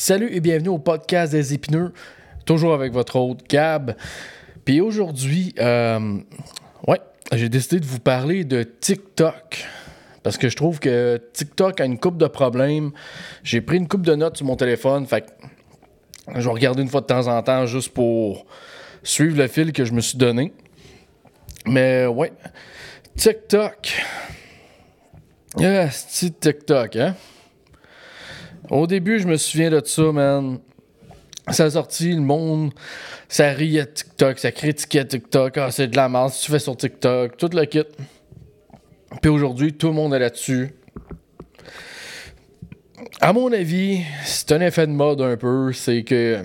Salut et bienvenue au podcast des épineux, toujours avec votre hôte Gab. Puis aujourd'hui, euh, ouais, j'ai décidé de vous parler de TikTok. Parce que je trouve que TikTok a une coupe de problèmes. J'ai pris une coupe de notes sur mon téléphone, fait que je vais regarder une fois de temps en temps juste pour suivre le fil que je me suis donné. Mais ouais, TikTok. Ah, c'est TikTok, hein? Au début, je me souviens de ça, man. Ça a sorti, le monde, ça riait de TikTok, ça critiquait TikTok. Ah, c'est de la merde, tu fais sur TikTok, tout le kit. Puis aujourd'hui, tout le monde est là-dessus. À mon avis, c'est un effet de mode un peu. C'est que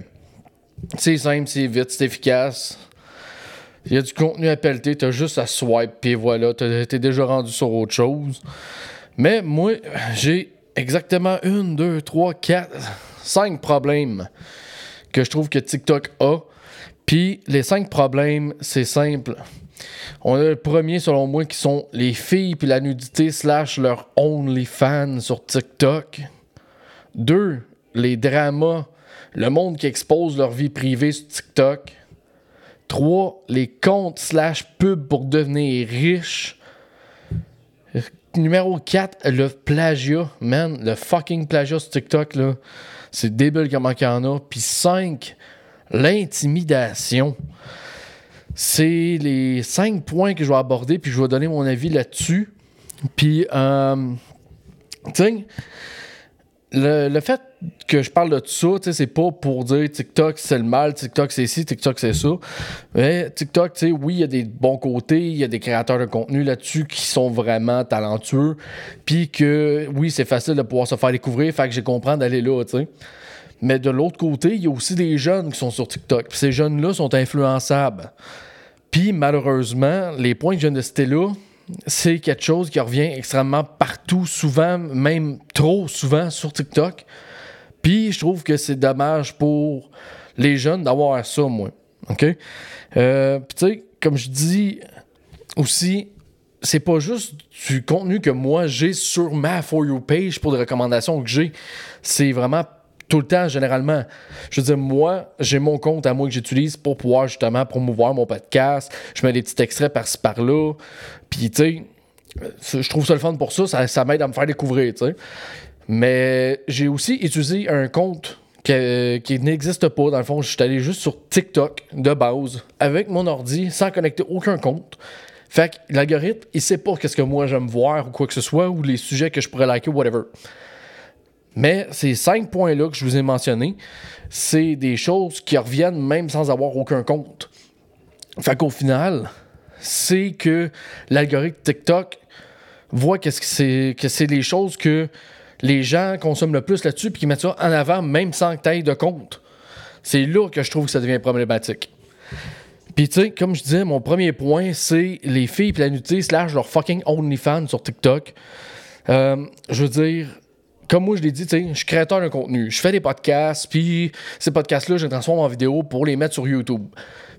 c'est simple, c'est vite, c'est efficace. Il y a du contenu à pelleter, t'as juste à swipe, puis voilà, t'es déjà rendu sur autre chose. Mais moi, j'ai exactement une, deux, trois, quatre, cinq problèmes que je trouve que TikTok a. Puis les cinq problèmes, c'est simple. On a le premier, selon moi, qui sont les filles puis la nudité slash leur OnlyFans sur TikTok. Deux, les dramas, le monde qui expose leur vie privée sur TikTok. Trois, les comptes slash pubs pour devenir riche. Numéro 4, le plagiat. Man, le fucking plagiat sur TikTok, là. C'est débile comment il y en a. Puis 5, l'intimidation. C'est les cinq points que je vais aborder, puis je vais donner mon avis là-dessus. Puis, euh, le, fait que je parle de tout ça, c'est pas pour dire TikTok c'est le mal, TikTok c'est ci, TikTok c'est ça. Mais TikTok, oui, il y a des bons côtés, il y a des créateurs de contenu là-dessus qui sont vraiment talentueux, puis que oui, c'est facile de pouvoir se faire découvrir, fait que j'ai compris d'aller là, tu. Mais de l'autre côté, il y a aussi des jeunes qui sont sur TikTok. Ces jeunes-là sont influençables. Puis malheureusement, les points que je viens de citer là, c'est quelque chose qui revient extrêmement partout, souvent, même trop souvent sur TikTok. Puis je trouve que c'est dommage pour les jeunes d'avoir ça, moi. OK? Euh, puis tu sais, comme je dis aussi, c'est pas juste du contenu que moi j'ai sur ma For You page pour des recommandations que j'ai. C'est vraiment tout le temps, généralement. Je veux dire, moi, j'ai mon compte à moi que j'utilise pour pouvoir justement promouvoir mon podcast. Je mets des petits extraits par-ci par-là. Puis, tu sais, je trouve ça le fun pour ça. Ça, m'aide à me faire découvrir, tu sais. Mais j'ai aussi utilisé un compte qui, n'existe pas. Dans le fond, je suis allé juste sur TikTok de base avec mon ordi sans connecter aucun compte. Fait que l'algorithme, il sait pas qu'est-ce que moi j'aime voir ou quoi que ce soit ou les sujets que je pourrais liker ou whatever. Mais ces cinq points-là que je vous ai mentionnés, c'est des choses qui reviennent même sans avoir aucun compte. Fait qu'au final, c'est que l'algorithme TikTok voit que c'est que c'est les choses que les gens consomment le plus là-dessus puis qu'ils mettent ça en avant même sans taille de compte. C'est là que je trouve que ça devient problématique. Puis tu sais, comme je disais, mon premier point, c'est les filles et la nudité slash leur fucking OnlyFans sur TikTok. Euh, je veux dire, comme moi je l'ai dit, je suis créateur de contenu. Je fais des podcasts, puis ces podcasts-là, je les transforme en vidéo pour les mettre sur YouTube.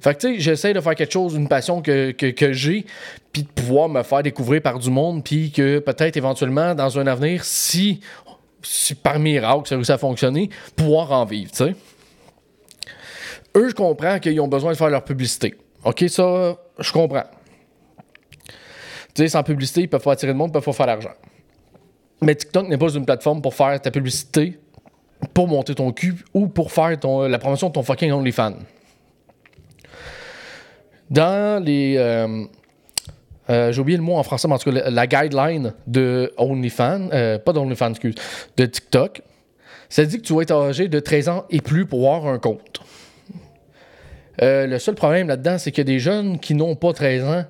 Fait que, tu sais, j'essaie de faire quelque chose, une passion que, que, j'ai, puis de pouvoir me faire découvrir par du monde, puis que peut-être éventuellement, dans un avenir, si, si par miracle ça réussit à pouvoir en vivre, tu sais. Eux, je comprends qu'ils ont besoin de faire leur publicité. OK, ça, je comprends. Tu sais, sans publicité, ils peuvent pas attirer le monde, ils peuvent pas faire l'argent. Mais TikTok n'est pas une plateforme pour faire ta publicité, pour monter ton cul ou pour faire ton, la promotion de ton fucking OnlyFans. Dans les. Euh, euh, j'ai oublié le mot en français, mais en tout cas, la, guideline de OnlyFans, euh, pas d'OnlyFans, excuse, de TikTok, ça dit que tu dois être âgé de 13 ans et plus pour avoir un compte. le seul problème là-dedans, c'est qu'il y a des jeunes qui n'ont pas 13 ans,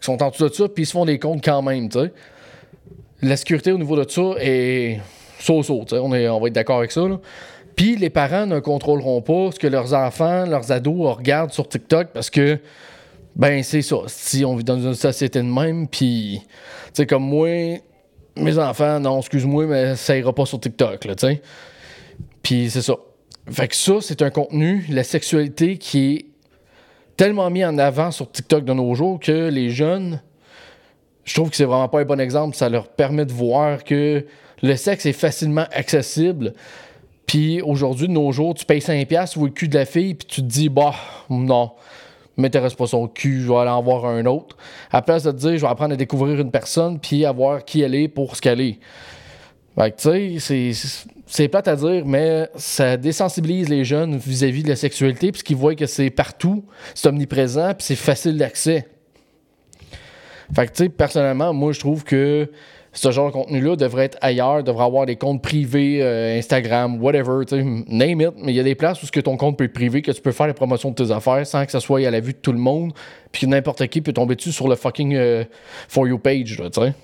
qui sont en dessous de ça, puis ils se font des comptes quand même, tu sais la sécurité au niveau de ça est so-so, on, on va être d'accord avec ça. Puis les parents ne contrôleront pas ce que leurs enfants, leurs ados regardent sur TikTok parce que, ben, c'est ça. Si on vit dans une société de même, puis, tu sais, comme moi, mes enfants, non, excuse-moi, mais ça ira pas sur TikTok, là, tu sais. Puis c'est ça. Fait que ça, c'est un contenu, la sexualité qui est tellement mis en avant sur TikTok de nos jours que les jeunes je trouve que c'est vraiment pas un bon exemple. Ça leur permet de voir que le sexe est facilement accessible. Puis aujourd'hui, de nos jours, tu payes 5$ tu vois le cul de la fille, puis tu te dis, bah, non, m'intéresse pas son cul, je vais aller en voir un autre. À place de te dire, je vais apprendre à découvrir une personne, puis à voir qui elle est pour ce qu'elle est. Fait tu sais, c'est plate à dire, mais ça désensibilise les jeunes vis-à-vis de la sexualité, puisqu'ils voient que c'est partout, c'est omniprésent, puis c'est facile d'accès. Fait que, tu sais, personnellement, moi, je trouve que ce genre de contenu-là devrait être ailleurs, devrait avoir des comptes privés, euh, Instagram, whatever, tu sais, name it. Mais il y a des places où ce que ton compte peut être privé, que tu peux faire la promotion de tes affaires sans que ça soit à la vue de tout le monde, puis que n'importe qui peut tomber dessus sur le fucking euh, For You page, tu sais.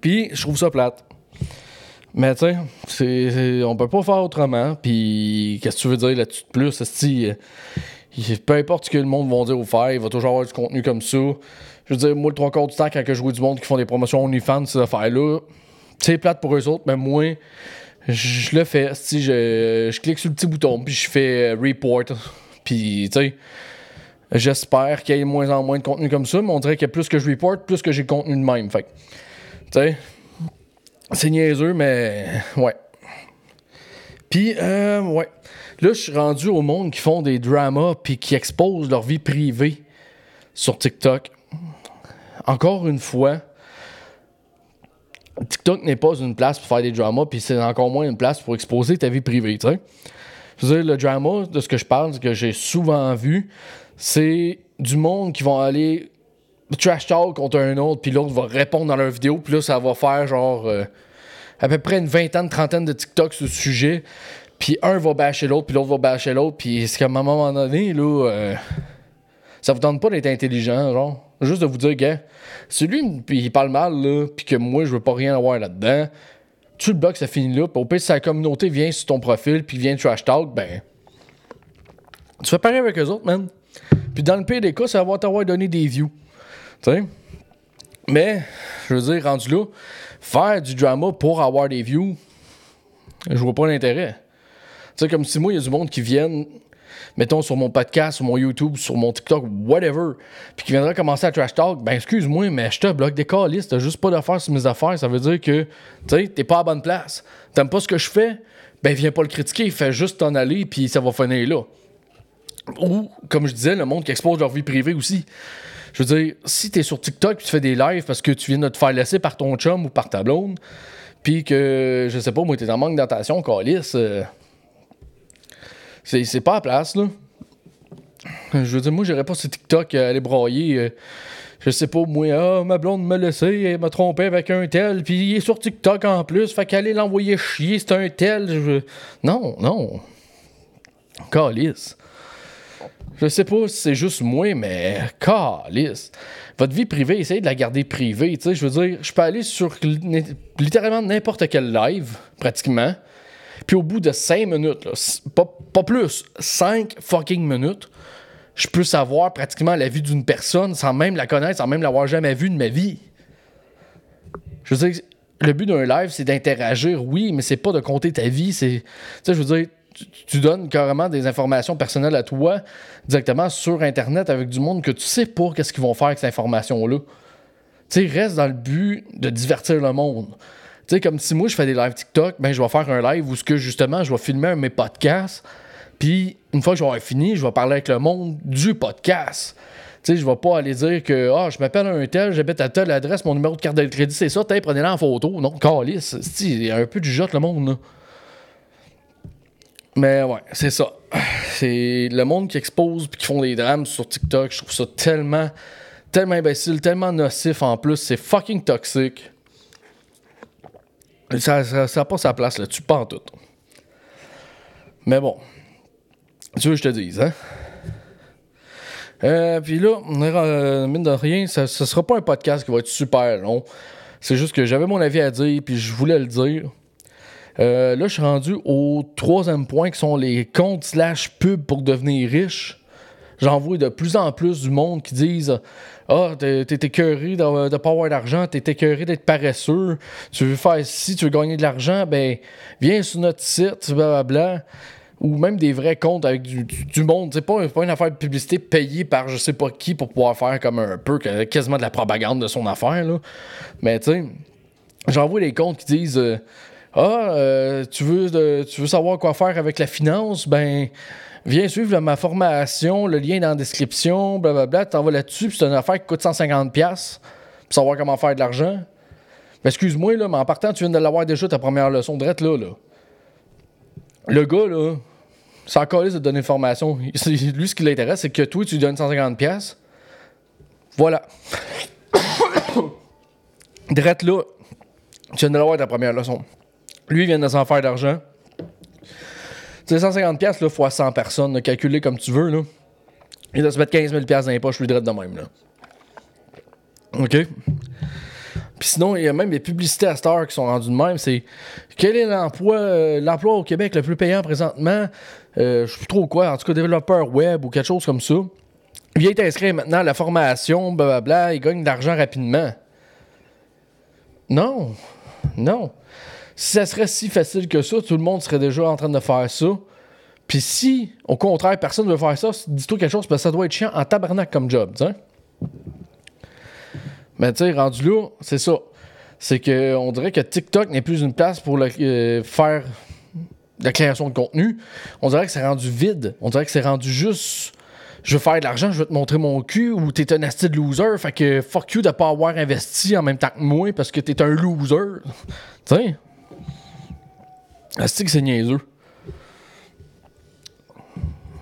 Puis, je trouve ça plate. Mais tu sais, on peut pas faire autrement. Puis, qu'est-ce que tu veux dire là-dessus de plus? Si, peu importe ce que le monde va dire ou faire, il va toujours avoir du contenu comme ça. Je veux dire, moi, le trois quarts du temps, quand je vois du monde qui font des promotions OnlyFans, ces affaires-là, c'est plate pour eux autres, mais moi, je le fais. Si je, clique sur le petit bouton, puis je fais euh, report. Puis, tu sais, j'espère qu'il y ait moins en moins de contenu comme ça, mais on dirait que plus que je report, plus que j'ai contenu de même. Fait tu sais, c'est niaiseux, mais ouais. Euh, ouais. Là, je suis rendu au monde qui font des dramas puis qui exposent leur vie privée sur TikTok. Encore une fois, TikTok n'est pas une place pour faire des dramas, puis c'est encore moins une place pour exposer ta vie privée, tu sais. Le drama, de ce que je parle, que j'ai souvent vu, c'est du monde qui vont aller trash talk contre un autre, puis l'autre va répondre dans leur vidéo, puis là, ça va faire genre euh, à peu près une vingtaine, trentaine de TikTok sur ce sujet, puis un va bâcher l'autre, puis l'autre va bâcher l'autre, puis c'est qu'à un moment donné, là, euh, ça vous tente pas d'être intelligent, genre. Juste de vous dire, gars, celui, puis il parle mal, là, puis que moi, je veux pas rien avoir là-dedans, tu le bloques, ça finit là, puis au pire, si la communauté vient sur ton profil, puis vient trash talk, ben. Tu fais pareil avec eux autres, man. Puis dans le pire des cas, ça va t'avoir donné des views. Tu sais? Mais, je veux dire, rendu là, faire du drama pour avoir des views, je vois pas l'intérêt. Tu sais, comme si moi, il y a du monde qui viennent, mettons, sur mon podcast, sur mon YouTube, sur mon TikTok, whatever, puis qui viendrait commencer à trash talk, ben excuse-moi, mais je te bloque des calices, t'as juste pas d'affaires sur mes affaires, ça veut dire que, tu sais, t'es pas à bonne place. T'aimes pas ce que je fais, ben viens pas le critiquer, fais juste t'en aller, puis ça va finir là. Ou, comme je disais, le monde qui expose leur vie privée aussi. Je veux dire, si t'es sur TikTok et tu fais des lives parce que tu viens de te faire laisser par ton chum ou par ta blonde, puis que, je sais pas, moi, t'es en manque d'attention, calice, euh, c'est pas à place, là. Je veux dire, moi, j'irais pas sur TikTok à aller broyer. Euh, je sais pas, moi, ah, ma blonde m'a laissé, elle m'a trompé avec un tel, puis il est sur TikTok en plus, fait qu'aller l'envoyer chier, c'est un tel. Non, non. Calice. Je sais pas si c'est juste moi, mais calice. Votre vie privée, essayez de la garder privée. Tu sais, je veux dire, je peux aller sur littéralement n'importe quel live, pratiquement. Puis au bout de 5 minutes, pas, plus, 5 fucking minutes, je peux savoir pratiquement la vie d'une personne sans même la connaître, sans même l'avoir jamais vue de ma vie. Je veux dire, le but d'un live, c'est d'interagir, oui, mais c'est pas de compter ta vie. C'est, je veux dire, tu, donnes carrément des informations personnelles à toi directement sur Internet avec du monde que tu sais pas qu'est-ce qu'ils vont faire avec cette information-là. Tu sais, reste dans le but de divertir le monde. Tu sais, comme si moi je fais des lives TikTok, ben je vais faire un live où ce que justement je vais filmer un mes podcasts. Puis une fois que j'aurai fini, je vais parler avec le monde du podcast. Tu sais, je vais pas aller dire que ah, je m'appelle un tel, j'habite à telle adresse, mon numéro de carte de crédit, c'est ça, prenez-la en photo. Non, calice. A un peu du jote le monde, là. Mais ouais, c'est ça. C'est le monde qui expose puis qui font des drames sur TikTok. Je trouve ça tellement, tellement imbécile, tellement nocif en plus. C'est fucking toxique. Ça n'a ça, pas sa place là-dessus, pas en tout. Mais bon. Tu veux que je te dise, hein? Euh, puis là, euh, mine de rien, ça, ça sera pas un podcast qui va être super long. C'est juste que j'avais mon avis à dire, puis je voulais le dire. Euh, là, je suis rendu au troisième point qui sont les comptes slash pub pour devenir riche. J'en vois de plus en plus du monde qui disent Ah, t'es écœuré de, de pas avoir d'argent, t'es écœuré d'être paresseux, tu veux faire ci, tu veux gagner de l'argent, ben viens sur notre site, blablabla. Ou même des vrais comptes avec du, monde. C'est pas, pas une affaire de publicité payée par je sais pas qui pour pouvoir faire comme un peu quasiment de la propagande de son affaire. Là. Mais tu sais, j'en vois des comptes qui disent euh, Ah, euh, tu, veux, euh, tu veux savoir quoi faire avec la finance? Ben, viens suivre ma formation, le lien est dans la description, blablabla. Tu vas là-dessus, puis c'est une affaire qui coûte 150$ pour savoir comment faire de l'argent. Excuse-moi, là, mais en partant, tu viens de l'avoir déjà ta première leçon de là, là. Le gars, là, c'est encore de donner formation. Lui, ce qui l'intéresse, c'est que toi, tu lui donnes 150$. Voilà. Drette là, tu viens de l'avoir ta première leçon. Lui, il vient de s'en faire d'argent. C'est 150$ là, fois 100 personnes, calculé comme tu veux. Là. Il doit se mettre 15 000$ dans les poches, lui, drette de même. Là. OK? Puis sinon, il y a même des publicités à Star qui sont rendues de même. C'est quel est l'emploi euh, l'emploi au Québec le plus payant présentement? Euh, je sais plus trop quoi, en tout cas développeur web ou quelque chose comme ça. Viens t'inscrire maintenant à la formation, blablabla, il gagne de l'argent rapidement. Non, non. Si ça serait si facile que ça, tout le monde serait déjà en train de faire ça. Puis si, au contraire, personne ne veut faire ça, dis-toi quelque chose, parce que ça doit être chiant en tabarnak comme job, Mais tu sais, rendu là, c'est ça. C'est qu'on dirait que TikTok n'est plus une place pour euh, faire la création de contenu. On dirait que c'est rendu vide. On dirait que c'est rendu juste je veux faire de l'argent, je veux te montrer mon cul, ou t'es un asti de loser, fait que fuck you de pas avoir investi en même temps que moi parce que t'es un loser. tu? Asti que c'est niaiseux.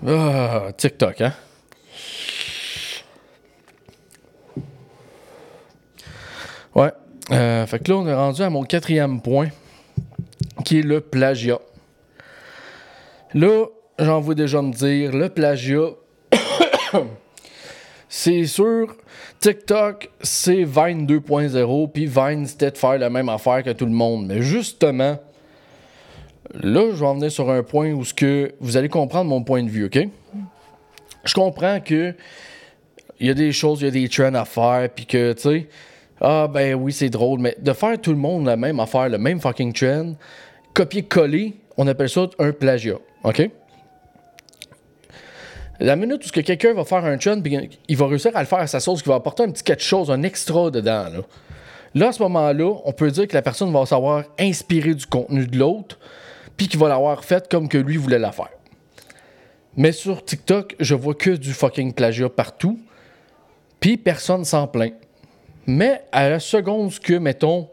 Ah, TikTok, hein? Ouais. Euh, fait que là, on est rendu à mon quatrième point, qui est le plagiat. Là, j'en veux déjà me dire, le plagiat, c'est sûr, TikTok, c'est Vine 2.0, puis Vine, c'était de faire la même affaire que tout le monde. Mais justement, là, je vais en venir sur un point où ce que vous allez comprendre mon point de vue, OK? Je comprends que il y a des choses, il y a des trends à faire, puis que, tu sais, ah ben oui, c'est drôle, mais de faire tout le monde la même affaire, le même fucking trend, copier-coller, on appelle ça un plagiat, OK? La minute où quelqu'un va faire un trend, il va réussir à le faire à sa sauce, qui va apporter un petit quelque chose, un extra dedans. Là, là à ce moment-là, on peut dire que la personne va savoir inspirer du contenu de l'autre, puis qu'il va l'avoir fait comme que lui voulait la faire. Mais sur TikTok, je vois que du fucking plagiat partout, puis personne s'en plaint. Mais à la seconde que, mettons,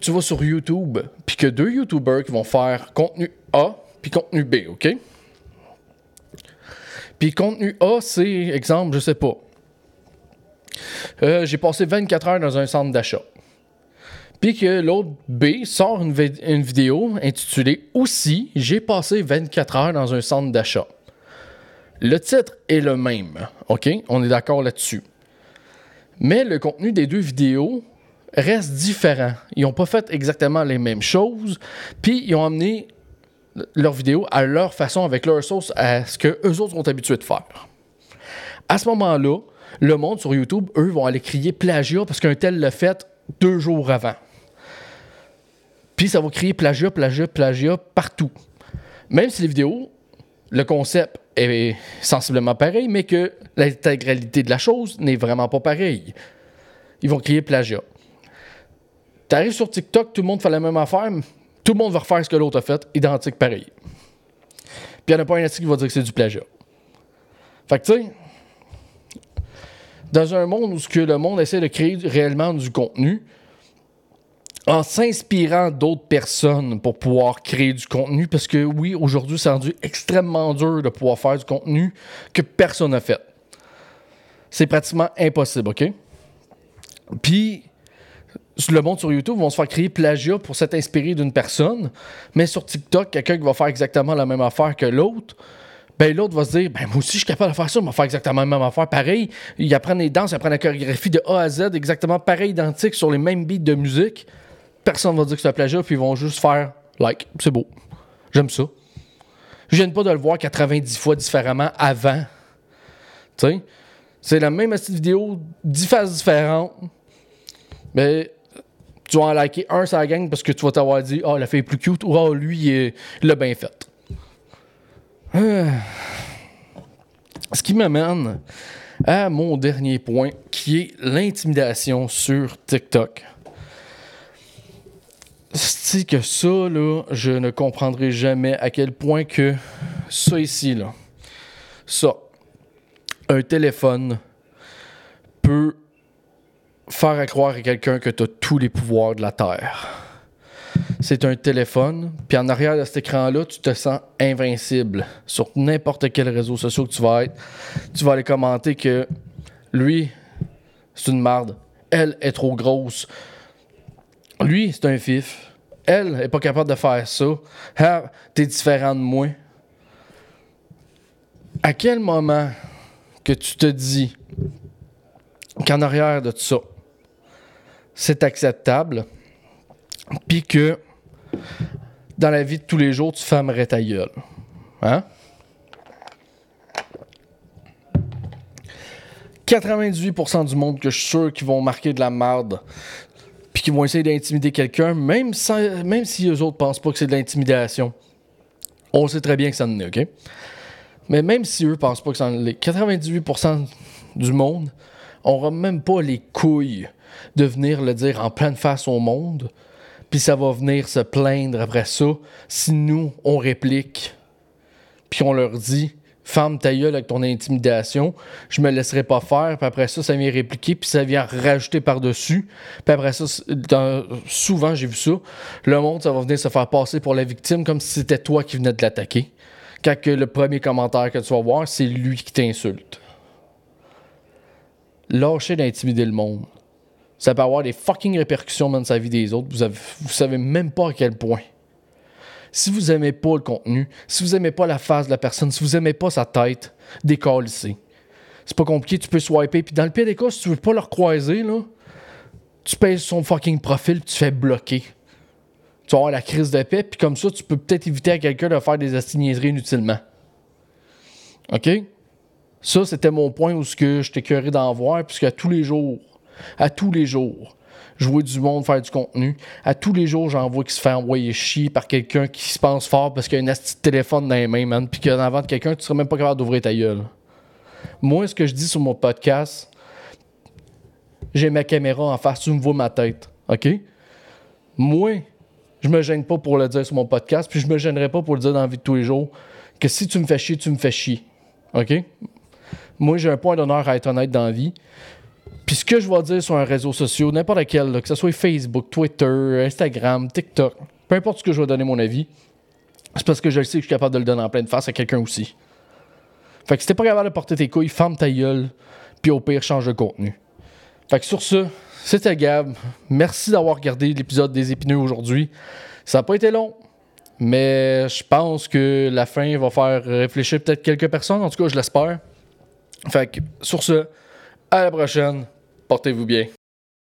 tu vas sur YouTube, puis que deux YouTubers qui vont faire contenu A, puis contenu B, OK? Puis contenu A, c'est, exemple, je sais pas. Euh, j'ai passé 24 heures dans un centre d'achat. Puis que l'autre B sort une, vidéo intitulée Aussi, j'ai passé 24 heures dans un centre d'achat. Le titre est le même, OK? On est d'accord là-dessus. Mais le contenu des deux vidéos reste différent. Ils n'ont pas fait exactement les mêmes choses, puis ils ont amené leur vidéo à leur façon, avec leur sauce, à ce que eux autres sont habitués de faire. À ce moment-là, le monde sur YouTube, eux, vont aller crier plagiat parce qu'un tel l'a fait deux jours avant. Ça va crier plagiat, plagiat, plagiat partout. Même si les vidéos, le concept est sensiblement pareil, mais que l'intégralité de la chose n'est vraiment pas pareille. Ils vont crier plagiat. Tu arrives sur TikTok, tout le monde fait la même affaire, tout le monde va refaire ce que l'autre a fait, identique pareil. Puis il n'y en a pas un qui va dire que c'est du plagiat. Fait que tu sais, dans un monde où ce que le monde essaie de créer réellement du contenu, en s'inspirant d'autres personnes pour pouvoir créer du contenu, parce que oui, aujourd'hui, c'est rendu extrêmement dur de pouvoir faire du contenu que personne n'a fait. C'est pratiquement impossible, OK? Puis, le monde sur YouTube vont se faire créer plagiat pour s'être inspiré d'une personne, mais sur TikTok, quelqu'un qui va faire exactement la même affaire que l'autre, ben l'autre va se dire ben moi aussi je suis capable de faire ça, je vais faire exactement la même affaire pareil. Il apprend les danses, il apprend la chorégraphie de A à Z exactement pareil identique sur les mêmes beats de musique. Personne va dire que c'est un plagiat puis ils vont juste faire like, c'est beau. J'aime ça. Je viens pas de le voir 90 fois différemment avant. Tu sais, c'est la même vidéo, 10 phases différentes. Mais tu vas en liker un la gang parce que tu vas t'avoir dit oh, la fille est plus cute ou oh, lui, il l'a bien fait. Euh. Ce qui m'amène à mon dernier point qui est l'intimidation sur TikTok. C'est que ça, là, je ne comprendrai jamais à quel point que ça ici, là, ça, un téléphone peut faire croire à quelqu'un que tu as tous les pouvoirs de la Terre. C'est un téléphone, puis en arrière de cet écran-là, tu te sens invincible sur n'importe quel réseau social que tu vas être. Tu vas aller commenter que lui, c'est une marde. Elle est trop grosse. Lui, c'est un fif. Elle est pas capable de faire ça. Ah, t'es différent de moi. À quel moment que tu te dis qu'en arrière de ça, c'est acceptable, puis que dans la vie de tous les jours, tu fermerais ta gueule? Hein? 98% du monde que je suis sûr qui vont marquer de la merde puis qui vont essayer d'intimider quelqu'un, même, même si eux autres pensent pas que c'est de l'intimidation. On sait très bien que ça en est, OK? Mais même si eux pensent pas que ça en est, 98% du monde n'aura même pas les couilles de venir le dire en pleine face au monde, puis ça va venir se plaindre après ça si nous, on réplique, puis on leur dit Femme ta gueule avec ton intimidation, je me laisserai pas faire, puis après ça, ça vient répliquer, puis ça vient rajouter par-dessus. Puis après ça, souvent j'ai vu ça, le monde, ça va venir se faire passer pour la victime comme si c'était toi qui venais de l'attaquer. Quand le premier commentaire que tu vas voir, c'est lui qui t'insulte. Lâchez d'intimider le monde. Ça peut avoir des fucking répercussions dans sa vie des autres. Vous, vous savez même pas à quel point. Si vous aimez pas le contenu, si vous aimez pas la face de la personne, si vous aimez pas sa tête, décalissez. C'est pas compliqué, tu peux swiper. Puis dans le pire des cas, si tu veux pas le recroiser, là, tu payes son fucking profil, tu fais bloquer. Tu vas avoir la crise de paix, puis comme ça, tu peux peut-être éviter à quelqu'un de faire des astigniseries inutilement. OK? Ça, c'était mon point où ce que je t'ai d'en voir, puisque à tous les jours, à tous les jours, jouer du monde, faire du contenu. À tous les jours, j'en vois qui se fait envoyer chier par quelqu'un qui se pense fort parce qu'il a un petit téléphone dans les mains, man. Puis qu'en avant de quelqu'un, tu serais même pas capable d'ouvrir ta gueule. Moi, ce que je dis sur mon podcast, j'ai ma caméra en face, tu me vois ma tête. OK? Moi, je me gêne pas pour le dire sur mon podcast, puis je me gênerai pas pour le dire dans la vie de tous les jours que si tu me fais chier, tu me fais chier. OK? Moi, j'ai un point d'honneur à être honnête dans la vie. Ce que je vais dire sur un réseau social, n'importe lequel, que ce soit Facebook, Twitter, Instagram, TikTok, peu importe ce que je vais donner mon avis, c'est parce que je sais que je suis capable de le donner en pleine face à quelqu'un aussi. Fait que si t'es pas capable de porter tes couilles, ferme ta gueule, puis au pire, change de contenu. Fait que sur ce, c'était Gab. Merci d'avoir regardé l'épisode des épineux aujourd'hui. Ça n'a pas été long, mais je pense que la fin va faire réfléchir peut-être quelques personnes. En tout cas, je l'espère. Fait que sur ce, à la prochaine. Portez-vous bien.